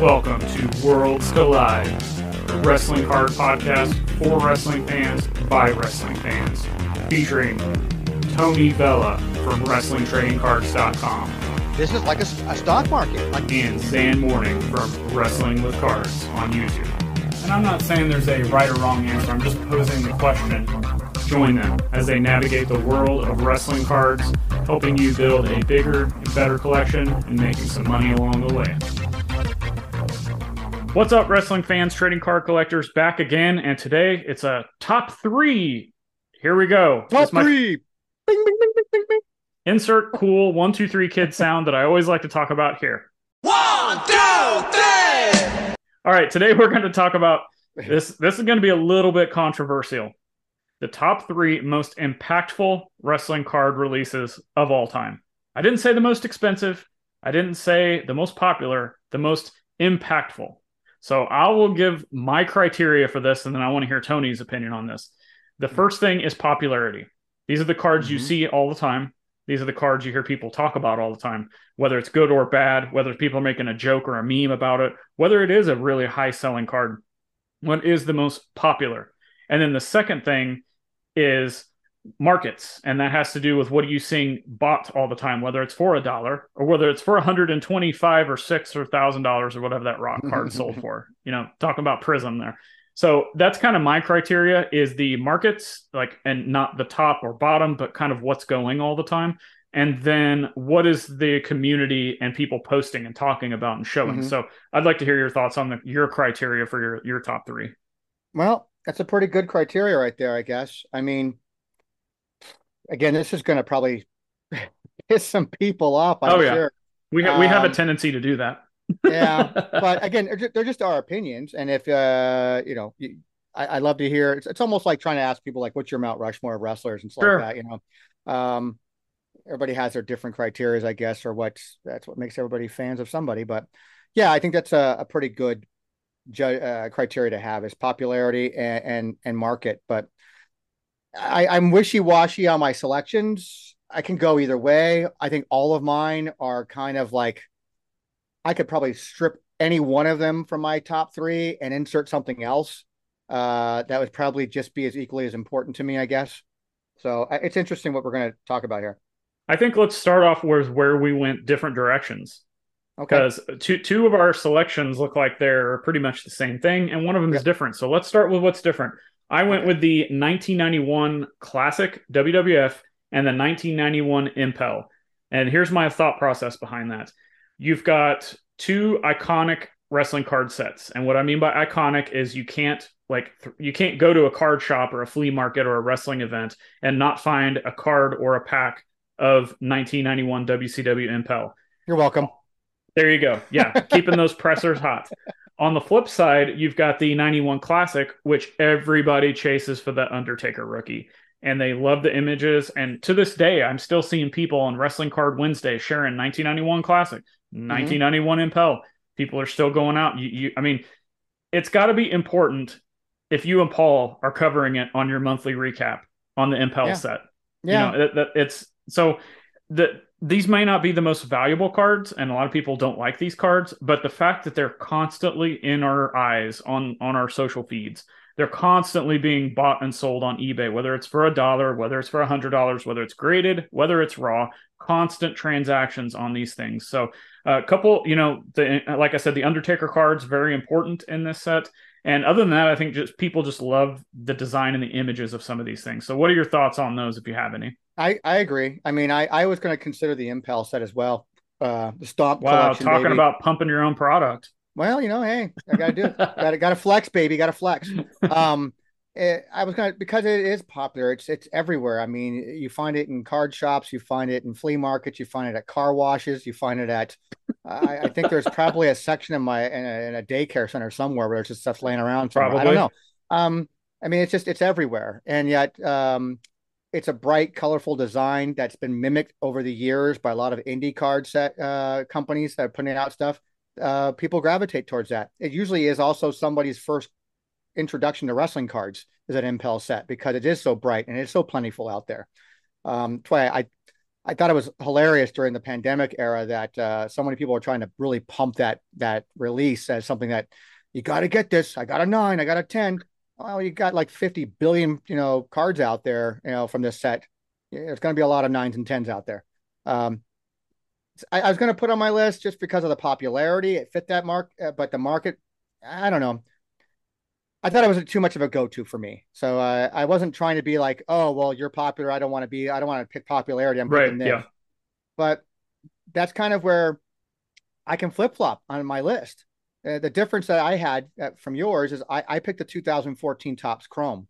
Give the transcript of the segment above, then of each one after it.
Welcome to Worlds Collide, a wrestling card podcast for wrestling fans by wrestling fans, featuring Tony Vela from WrestlingTradingCards.com This is like a, a stock market. Like and Zan Morning from Wrestling with Cards on YouTube. And I'm not saying there's a right or wrong answer, I'm just posing the question. Join them as they navigate the world of wrestling cards, helping you build a bigger and better collection and making some money along the way. What's up, wrestling fans, trading card collectors? Back again, and today it's a top three. Here we go. top my- three. Bing, bing, bing, bing, bing, bing. Insert cool one, two, three kid sound that I always like to talk about here. One, two, three. All right, today we're going to talk about this. This is going to be a little bit controversial. The top three most impactful wrestling card releases of all time. I didn't say the most expensive. I didn't say the most popular. The most impactful. So I will give my criteria for this, and then I want to hear Tony's opinion on this. The first thing is popularity. These are the cards you Mhm. see all the time. These are the cards you hear people talk about all the time, whether it's good or bad, whether people are making a joke or a meme about it, whether it is a really high selling card. What is the most popular? And then the second thing is markets, and that has to do with what are you seeing bought all the time, whether it's for a dollar or whether it's for 125 or six or thousand dollars or whatever that rock card sold for. You know, talking about Prizm there. So that's kind of my criteria is the markets, like, and not the top or bottom, but kind of what's going all the time. And then what is the community and people posting and talking about and showing. Mhm. So I'd like to hear your thoughts on the, your criteria for your, your top three. Well, that's a pretty good criteria right there, I guess. I mean, again, this is going to probably piss some people off, I'm Oh, yeah. sure. We, ha- we have a Um, tendency to do that. Yeah, but again, they're ju- they're just our opinions, and if uh, you know, you, I, I love to hear. It's, it's almost like trying to ask people like, "What's your Mount Rushmore of wrestlers?" and stuff Sure. like that. You know, um, everybody has their different criteria, I guess, or what's that's what makes everybody fans of somebody. But yeah, I think that's a, a pretty good ju- uh, criteria to have is popularity and and, and market. But I, I'm wishy washy on my selections. I can go either way. I think all of mine are kind of like I could probably strip any one of them from my top three and insert something else. Uh, that would probably just be as equally as important to me, I guess. So it's interesting what we're going to talk about here. I think let's start off with where we went different directions. Okay. because two two of our selections look like they're pretty much the same thing, and one of them is different. So let's start with what's different. I went with the 1991 Classic WWF and the 1991 Impel, and here's my thought process behind that. You've got two iconic wrestling card sets, and what I mean by iconic is you can't like th- you can't go to a card shop or a flea market or a wrestling event and not find a card or a pack of 1991 WCW Impel. You're welcome. There you go. Yeah, keeping those pressers hot. On the flip side, you've got the 91 Classic, which everybody chases for the Undertaker rookie. And they love the images. And to this day, I'm still seeing people on Wrestling Card Wednesday sharing 1991 Classic, mm-hmm. 1991 Impel. People are still going out. You, you I mean, it's got to be important if you and Paul are covering it on your monthly recap on the Impel Yeah. set. Yeah. You know, that it's so the these may not be the most valuable cards, and a lot of people don't like these cards, but the fact that they're constantly in our eyes on on our social feeds, they're constantly being bought and sold on eBay, whether it's for a dollar, whether it's for a hundred dollars, whether it's graded, whether it's raw, constant transactions on these things. So a couple, you know, the like I said, the Undertaker cards very important in this set. And other than that, I think just people just love the design and the images of some of these things. So, what are your thoughts on those, if you have any? I, I agree. I mean, I, I was going to consider the Impel set as well. Uh, the Stomp Wow, talking baby. about pumping your own product. Well, you know, hey, I got to do it. got to got to flex, baby. Got to flex. Um, it, I was gonna because it is popular. It's it's everywhere. I mean, you find it in card shops, you find it in flea markets, you find it at car washes, you find it at. I, I think there's probably a section in my in a, in a, daycare center somewhere where there's just stuff laying around. Somewhere. Probably. I don't know. Um, I mean, it's just it's everywhere, and yet um, it's a bright, colorful design that's been mimicked over the years by a lot of indie card set uh, companies that are putting out stuff. Uh, people gravitate towards that. It usually is also somebody's first introduction to wrestling cards is an Impel set because it is so bright and it's so plentiful out there. Um, that's why I I thought it was hilarious during the pandemic era that uh, so many people are trying to really pump that that release as something that you got to get this. I got a nine, I got a ten. Well, you got like fifty billion, you know, cards out there, you know, from this set. There's going to be a lot of nines and tens out there. Um, I, I was going to put on my list just because of the popularity. It fit that mark, uh, but the market, I don't know. I thought it was too much of a go-to for me. So uh, I wasn't trying to be like, oh, well, you're popular. I don't want to be. I don't want to pick popularity. I'm right. Yeah. But that's kind of where I can flip flop on my list. Uh, the difference that I had uh, from yours is I, I picked the 2014 Topps Chrome,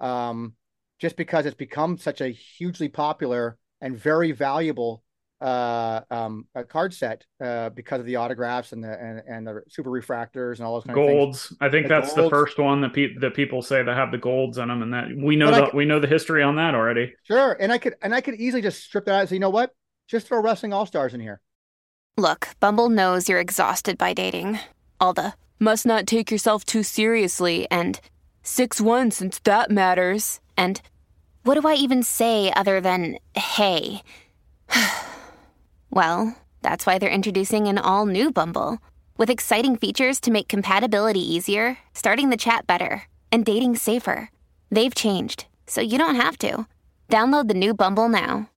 um, just because it's become such a hugely popular and very valuable uh, um, a card set uh, because of the autographs and the and, and the super refractors and all those kind golds. of things. Golds. I think the that's golds. the first one that pe- that people say that have the golds in them, and that we know that we know the history on that already. Sure, and I could and I could easily just strip that out and say, you know what, just throw wrestling all stars in here. Look, Bumble knows you're exhausted by dating. All the must not take yourself too seriously and six one since that matters. And what do I even say other than hey? Well, that's why they're introducing an all new Bumble with exciting features to make compatibility easier, starting the chat better, and dating safer. They've changed, so you don't have to. Download the new Bumble now.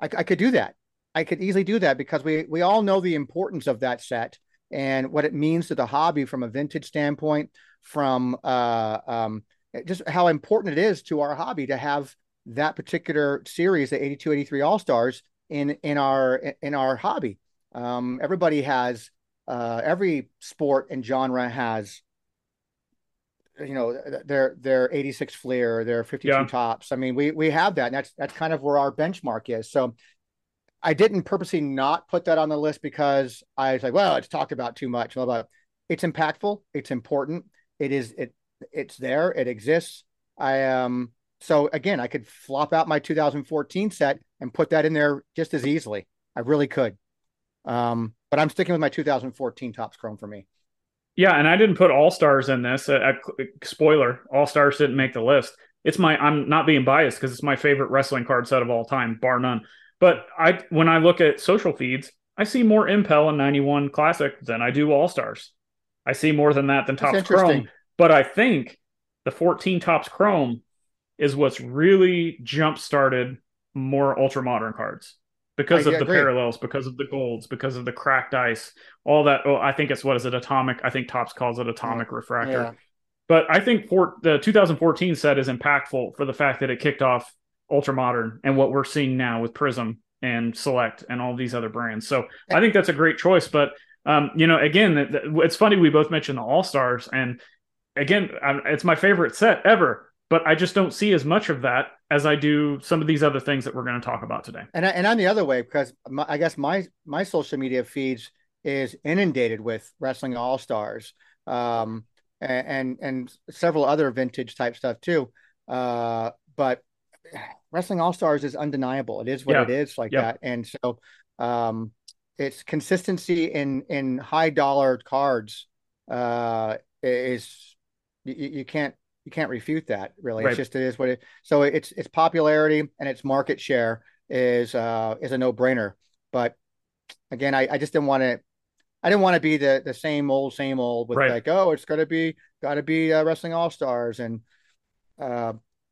I, I could do that. I could easily do that because we we all know the importance of that set and what it means to the hobby from a vintage standpoint, from uh, um, just how important it is to our hobby to have that particular series, the 82 83 All Stars, in in our in our hobby. Um, everybody has uh, every sport and genre has you know their their 86 Fleer, their 52 yeah. Topps. I mean, we we have that, and that's that's kind of where our benchmark is. So I didn't purposely not put that on the list because I was like, well, it's talked about too much. Well, but it's impactful, it's important, it is it it's there, it exists. I um so again, I could flop out my 2014 set and put that in there just as easily. I really could. Um, but I'm sticking with my 2014 Topps Chrome for me. Yeah, and I didn't put All Stars in this. Uh, uh, spoiler: All Stars didn't make the list. It's my. I'm not being biased because it's my favorite wrestling card set of all time, bar none. But I, when I look at social feeds, I see more Impel and 91 Classic than I do All Stars. I see more than that than Topps Chrome. But I think the 14 Topps Chrome is what's really jump started more ultra modern cards because I of the parallels, because of the golds, because of the cracked ice, all that. Oh, I think it's what is it? Atomic. I think Topps calls it atomic yeah. refractor. Yeah. But I think for the 2014 set is impactful for the fact that it kicked off ultra modern and what we're seeing now with Prizm and Select and all these other brands. So I think that's a great choice. But um, you know, again, it's funny we both mentioned the All Stars, and again, it's my favorite set ever but I just don't see as much of that as I do some of these other things that we're going to talk about today. And and I'm the other way because my, I guess my my social media feeds is inundated with wrestling all stars, um, and, and, and several other vintage type stuff too. Uh, but wrestling all stars is undeniable. It is what yeah. it is like that, and so um, it's consistency in in high dollar cards uh, is you, you can't you can't refute that really. Right. It's just it is what it. So it's its popularity and its market share is uh is a no brainer. But again, I, I just didn't want to. I didn't want to be the the same old same old with right. like oh it's to be got to be uh, wrestling all stars and uh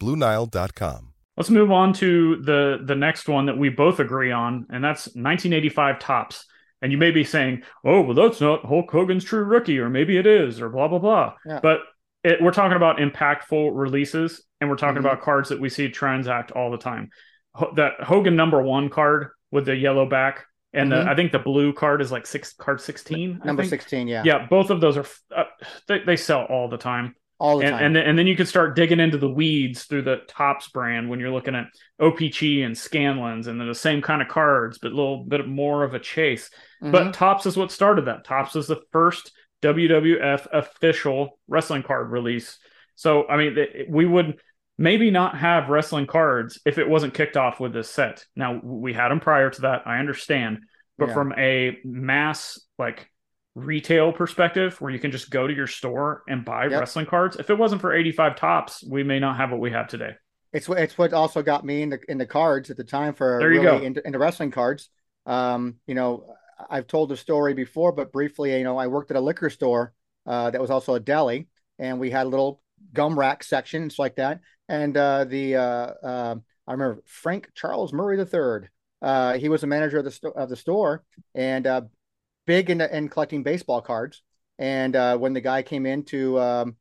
BlueNile.com. Let's move on to the the next one that we both agree on, and that's 1985 Topps. And you may be saying, "Oh, well, that's not Hulk Hogan's true rookie, or maybe it is, or blah blah blah." Yeah. But it, we're talking about impactful releases, and we're talking Mhm. about cards that we see transact all the time. Ho- that Hogan number one card with the yellow back, and the, Mhm. I think the blue card is like six card 16. Number 16, yeah. Yeah, both of those are f- uh, they, they sell all the time All the and time. and then, and then you can start digging into the weeds through the Topps brand when you're looking at OPC and Scanlens and they're the same kind of cards, but a little bit more of a chase. Mhm. But Topps is what started that. Topps is the first WWF official wrestling card release. So I mean, we would maybe not have wrestling cards if it wasn't kicked off with this set. Now we had them prior to that. I understand, but Yeah. from a mass like retail perspective where you can just go to your store and buy Yep. wrestling cards. If it wasn't for 85 Topps, we may not have what we have today. It's what it's what also got me in the in the cards at the time for There you really go. into, into wrestling cards. Um, you know, I've told the story before, but briefly, you know, I worked at a liquor store uh, that was also a deli, and we had a little gum rack section stuff like that. And uh, the uh, uh, I remember Frank Charles Murray III. Uh, he was the manager of the sto- of the store, and uh, big in, in collecting baseball cards. And uh, when the guy came in to, um,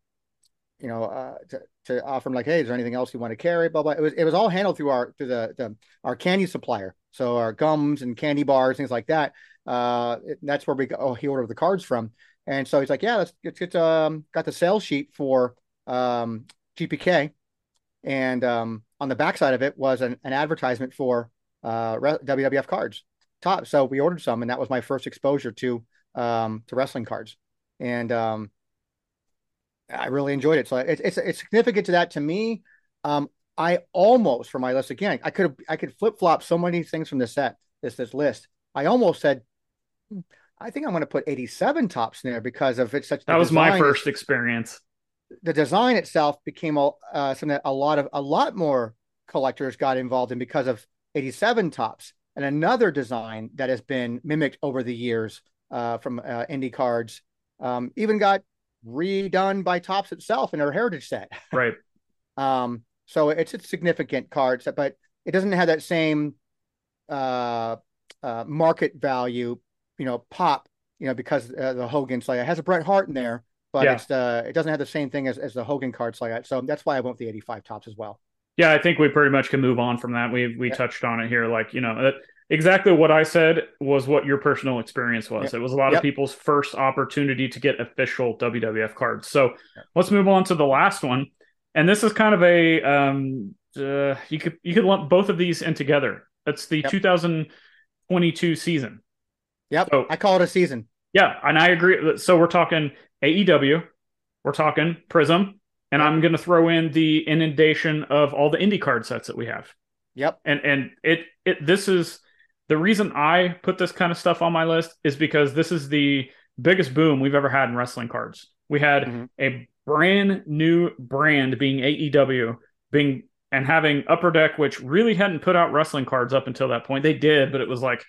you know, uh, to, to offer him like, hey, is there anything else you want to carry? Blah blah. It was it was all handled through our through the, the our candy supplier, so our gums and candy bars, things like that. Uh, that's where we. Oh, he ordered the cards from, and so he's like, yeah, let's let's get um got the sales sheet for um GPK, and um on the backside of it was an, an advertisement for uh WWF cards top. So we ordered some, and that was my first exposure to um to wrestling cards, and um I really enjoyed it. So it's it's it's significant to that to me. Um, I almost for my list again, I could I could flip flop so many things from this set this this list. I almost said, "Hmm, I think I'm going to put 87 Topps in there because of it's such. That was my first experience. The design itself became a uh, something that a lot of a lot more collectors got involved in because of 87 Topps and another design that has been mimicked over the years uh, from uh, indie cards. Um, even got redone by Topps itself in their heritage set. Right. Um, so it's a significant card set, but it doesn't have that same uh, uh, market value, you know, pop, you know, because uh, the Hogan slate it has a Bret Hart in there, but Yeah. it's uh, it doesn't have the same thing as, as the Hogan card slate. So that's why I went with the 85 Topps as well. Yeah, I think we pretty much can move on from that. We we Yeah. touched on it here. Like, you know, that, exactly what I said was what your personal experience was. It was a lot Yep. of people's first opportunity to get official WWF cards. So let's move on to the last one. And this is kind of a um uh, you could you could lump both of these in together. That's the Yep. 2022 season. Yep, So- I call it a season. Yeah, and I agree. So we're talking AEW, we're talking Prizm, and I'm going to throw in the inundation of all the indie card sets that we have. Yep, And and it it this is the reason I put this kind of stuff on my list is because this is the biggest boom we've ever had in wrestling cards. We had Mhm. a brand new brand being AEW being and having Upper Deck, which really hadn't put out wrestling cards up until that point. They did, but it was like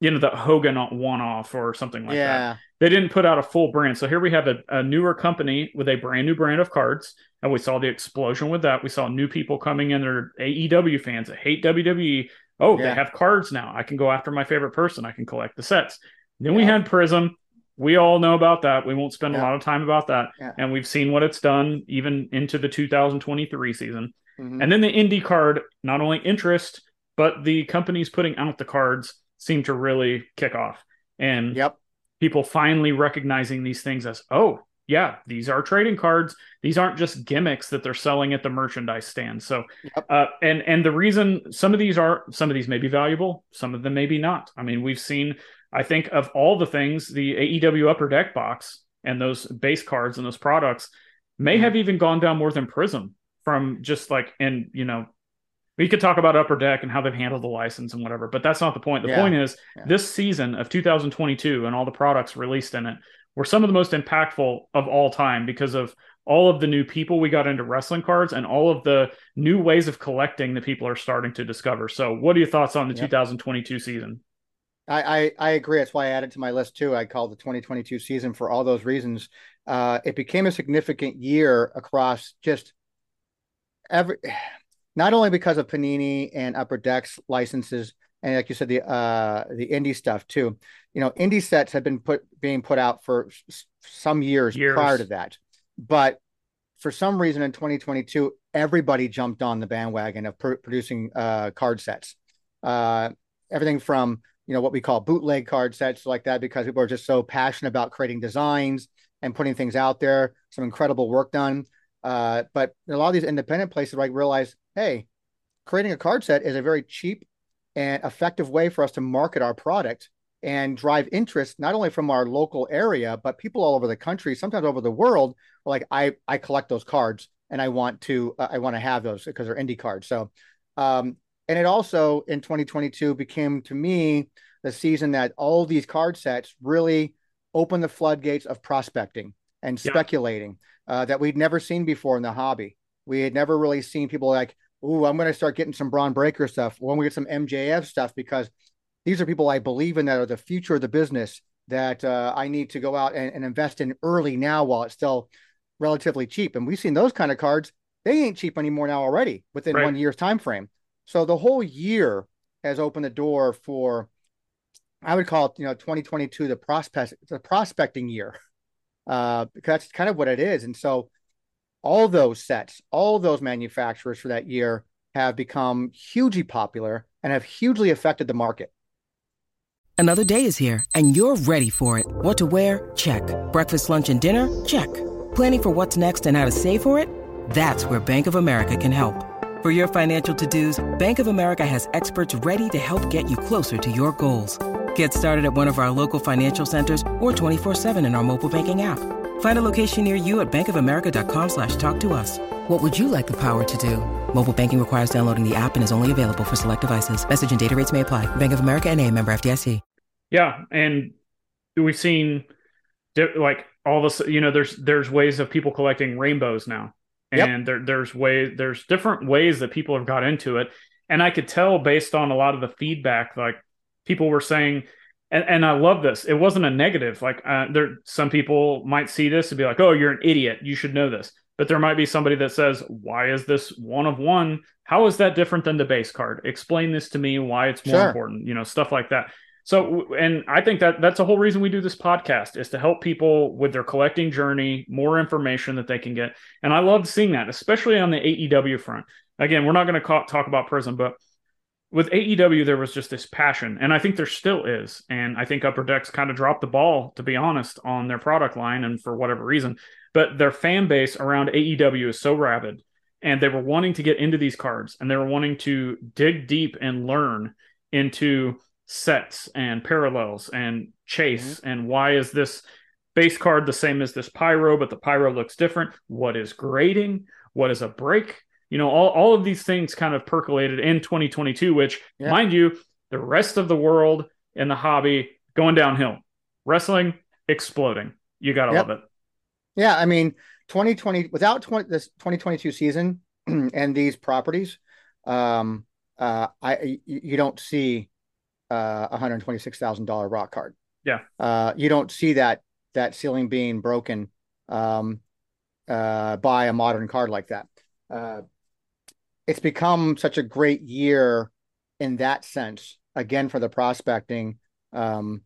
you know the Hogan one off or something like that yeah, they didn't put out a full brand. So here we have a, a newer company with a brand new brand of cards. And we saw the explosion with that. We saw new people coming in they're AEW fans that hate WWE. Oh, they have cards now. I can go after my favorite person. I can collect the sets. Then we had Prizm. We all know about that. We won't spend a lot of time about that. Yeah. And we've seen what it's done even into the 2023 season. Mhm. And then the indie card, not only interest, but the companies putting out the cards seem to really kick off. And yep, people finally recognizing these things as oh yeah these are trading cards these aren't just gimmicks that they're selling at the merchandise stand so Yep. uh, and and the reason some of these are some of these may be valuable some of them maybe not i mean we've seen i think of all the things the aew upper deck box and those base cards and those products may Mhm. have even gone down more than Prizm from just like and you know we could talk about upper deck and how they've handled the license and whatever but that's not the point the Yeah. point is Yeah. this season of 2022 and all the products released in it were some of the most impactful of all time because of all of the new people we got into wrestling cards and all of the new ways of collecting that people are starting to discover. So, what are your thoughts on the Yep. 2022 season? I, I I agree. That's why I added to my list too. I called the 2022 season for all those reasons. uh, it became a significant year across just every, not only because of Panini and Upper Decks licenses, and like you said, the uh, the indie stuff too. You know, indie sets have been put being put out for s- some years, Years. prior to that, but for some reason in 2022, everybody jumped on the bandwagon of pr- producing uh, card sets. Uh, everything from you know what we call bootleg card sets like that because people are just so passionate about creating designs and putting things out there. Some incredible work done. Uh, but a lot of these independent places like realize, hey, creating a card set is a very cheap and effective way for us to market our product and drive interest not only from our local area but people all over the country sometimes over the world are like i i collect those cards and i want to uh, i want to have those because they're indie cards so um and it also in 2022 became to me the season that all these card sets really opened the floodgates of prospecting and Yeah. speculating uh, that we'd never seen before in the hobby we had never really seen people like ooh, I'm going to start getting some Bron Breakker stuff. When we get some MJF stuff, because these are people I believe in that are the future of the business that uh, I need to go out and, and invest in early now while it's still relatively cheap. And we've seen those kind of cards; they ain't cheap anymore now already within Right. one year's time frame. So the whole year has opened the door for, I would call it, you know, 2022 the prospect the prospecting year, uh, because that's kind of what it is. And so all those sets, all those manufacturers for that year have become hugely popular and have hugely affected the market. Another day is here, and you're ready for it. What to wear? Check. Breakfast, lunch, and dinner? Check. Planning for what's next and how to save for it? That's where Bank of America can help. For your financial to-dos, Bank of America has experts ready to help get you closer to your goals. Get started at one of our local financial centers or 24-7 in our mobile banking app. Find a location near you at bankofamerica.com slash talk to us. What would you like the power to do? Mobile banking requires downloading the app and is only available for select devices. Message and data rates may apply. Bank of America and a member FDIC. Yeah, and we've seen like all this. You know, there's there's ways of people collecting rainbows now, Yep. and there there's way there's different ways that people have got into it, and I could tell based on a lot of the feedback, like people were saying. And, and I love this. It wasn't a negative. Like uh, there, some people might see this and be like, "Oh, you're an idiot. You should know this." But there might be somebody that says, "Why is this one of one? How is that different than the base card? Explain this to me. Why it's more Sure. important? You know, stuff like that." So, and I think that that's the whole reason we do this podcast is to help people with their collecting journey, more information that they can get. And I love seeing that, especially on the AEW front. Again, we're not going to talk about Prizm, but with AEW, there was just this passion, and I think there still is. And I think Upper Decks kind of dropped the ball, to be honest, on their product line, and for whatever reason. But their fan base around AEW is so rabid, and they were wanting to get into these cards, and they were wanting to dig deep and learn into sets and parallels and chase mm-hmm. and why is this base card the same as this pyro but the pyro looks different what is grading what is a break you know all, all of these things kind of percolated in 2022 which Yeah. mind you the rest of the world in the hobby going downhill wrestling exploding you gotta Yep. love it Yeah, I mean, 2020 without 20 this 2022 season and these properties, um, uh, I you, don't see uh, a hundred twenty six thousand dollar rock card. Yeah. uh, you don't see that that ceiling being broken um, uh, by a modern card like that. Uh, it's become such a great year in that sense. Again, for the prospecting, um,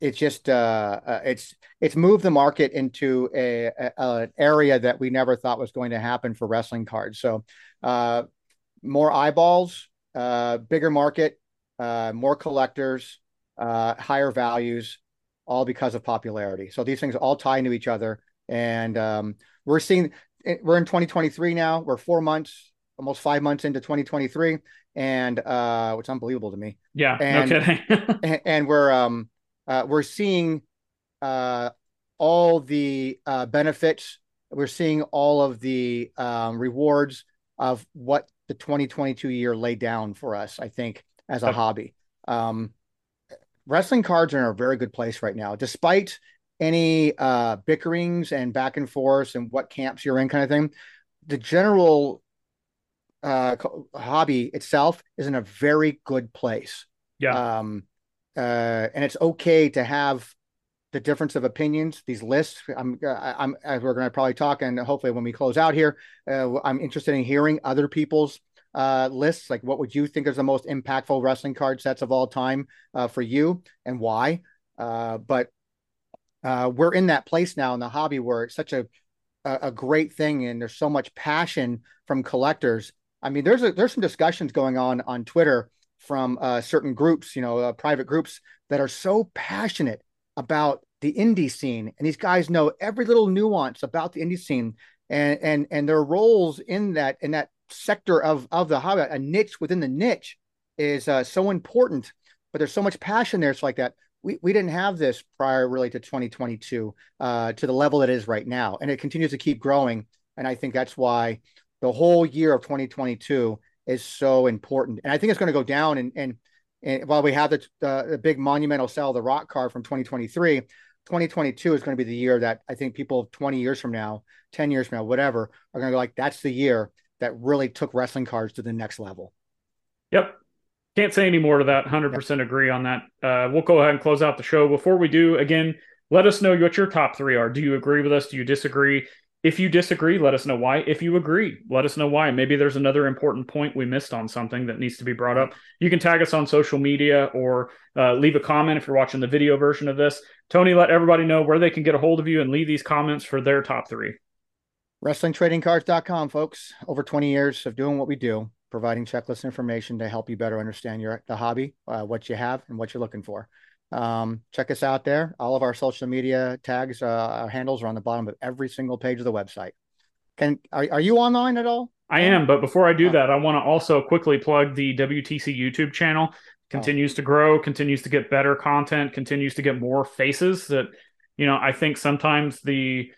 it's just uh, uh, it's it's moved the market into a, a an area that we never thought was going to happen for wrestling cards. So, uh, more eyeballs, uh, bigger market, uh, more collectors, higher values, all because of popularity. So these things all tie into each other, and um, we're seeing we're in 2023 now. We're four months, almost five months into 2023, and uh, which is unbelievable to me. Yeah And- no kidding. and, and we're um uh, we're seeing uh all the uh benefits. We're seeing all of the um rewards of what the 2022 year laid down for us i think as a Yep. hobby. Um wrestling cards are in a very good place right now despite any uh bickerings and back and forth and what camps you're in kind of thing. The general uh hobby itself is in a very good place yeah um, uh, and it's okay to have the difference of opinions, these lists. I'm, I'm, as we're going to probably talk, and hopefully when we close out here, uh, I'm interested in hearing other people's uh, lists. Like, what would you think is the most impactful wrestling card sets of all time uh, for you, and why? Uh, but uh, we're in that place now in the hobby where it's such a, a, a great thing, and there's so much passion from collectors. I mean, there's a, there's some discussions going on on Twitter from uh, certain groups, you know, uh, private groups that are so passionate about the indie scene, and these guys know every little nuance about the indie scene and and and their roles in that in that sector of of the hobby, a niche within the niche, is uh, so important. But there's so much passion there. It's like that. We, we didn't have this prior really to 2022 uh, to the level it is right now, and it continues to keep growing. And I think that's why the whole year of 2022 is so important. And I think it's going to go down. And, and, and while we have the, the, the big monumental sell of the rock car from 2023, 2022 is going to be the year that I think people 20 years from now, 10 years from now, whatever, are going to go like, that's the year that really took wrestling cards to the next level. Yep. Can't say any more to that. 100% yep. agree on that. Uh, we'll go ahead and close out the show. Before we do, again, let us know what your top three are. Do you agree with us? Do you disagree? If you disagree, let us know why. If you agree, let us know why. Maybe there's another important point we missed on something that needs to be brought up. You can tag us on social media or uh, leave a comment if you're watching the video version of this. Tony, let everybody know where they can get a hold of you and leave these comments for their top three. WrestlingTradingCards.com, folks. Over 20 years of doing what we do, providing checklist information to help you better understand your the hobby, uh, what you have, and what you're looking for. Um, check us out there. All of our social media tags, uh, our handles are on the bottom of every single page of the website. Can are, are you online at all? I am, but before I do that, I want to also quickly plug the WTC YouTube channel. Continues oh. to grow, continues to get better content, continues to get more faces that, you know, I think sometimes the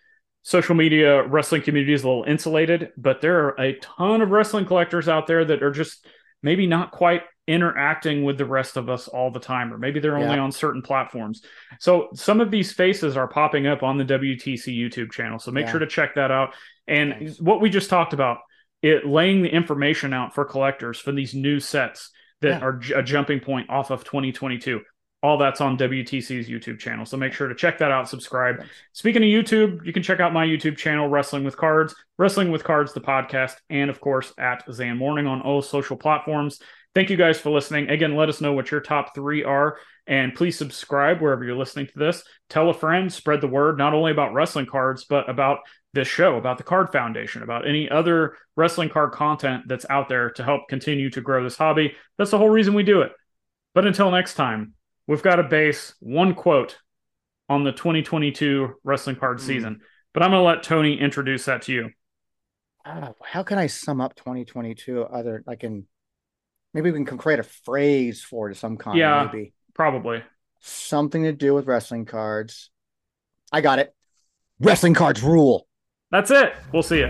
social media wrestling community is a little insulated, but there are a ton of wrestling collectors out there that are just maybe not quite interacting with the rest of us all the time, or maybe they're only yeah. on certain platforms. So some of these faces are popping up on the WTC YouTube channel. So make yeah. sure to check that out. And what we just talked about, it laying the information out for collectors for these new sets that yeah. are a jumping point off of 2022 all that's on WTC's YouTube channel. So make sure to check that out, subscribe. Thanks. Speaking of YouTube, you can check out my YouTube channel, Wrestling with Cards, Wrestling with Cards, the podcast, and of course at Zan Morning on all social platforms. Thank you guys for listening. Again, let us know what your top three are. And please subscribe wherever you're listening to this. Tell a friend, spread the word, not only about wrestling cards, but about this show, about the Card Foundation, about any other wrestling card content that's out there to help continue to grow this hobby. That's the whole reason we do it. But until next time, we've got to base one quote on the 2022 wrestling card mm. season. But I'm going to let Tony introduce that to you. Uh, how can I sum up 2022 other like in maybe we can create a phrase for it of some kind. Yeah, maybe probably something to do with wrestling cards. I got it. Wrestling cards rule. That's it. We'll see you.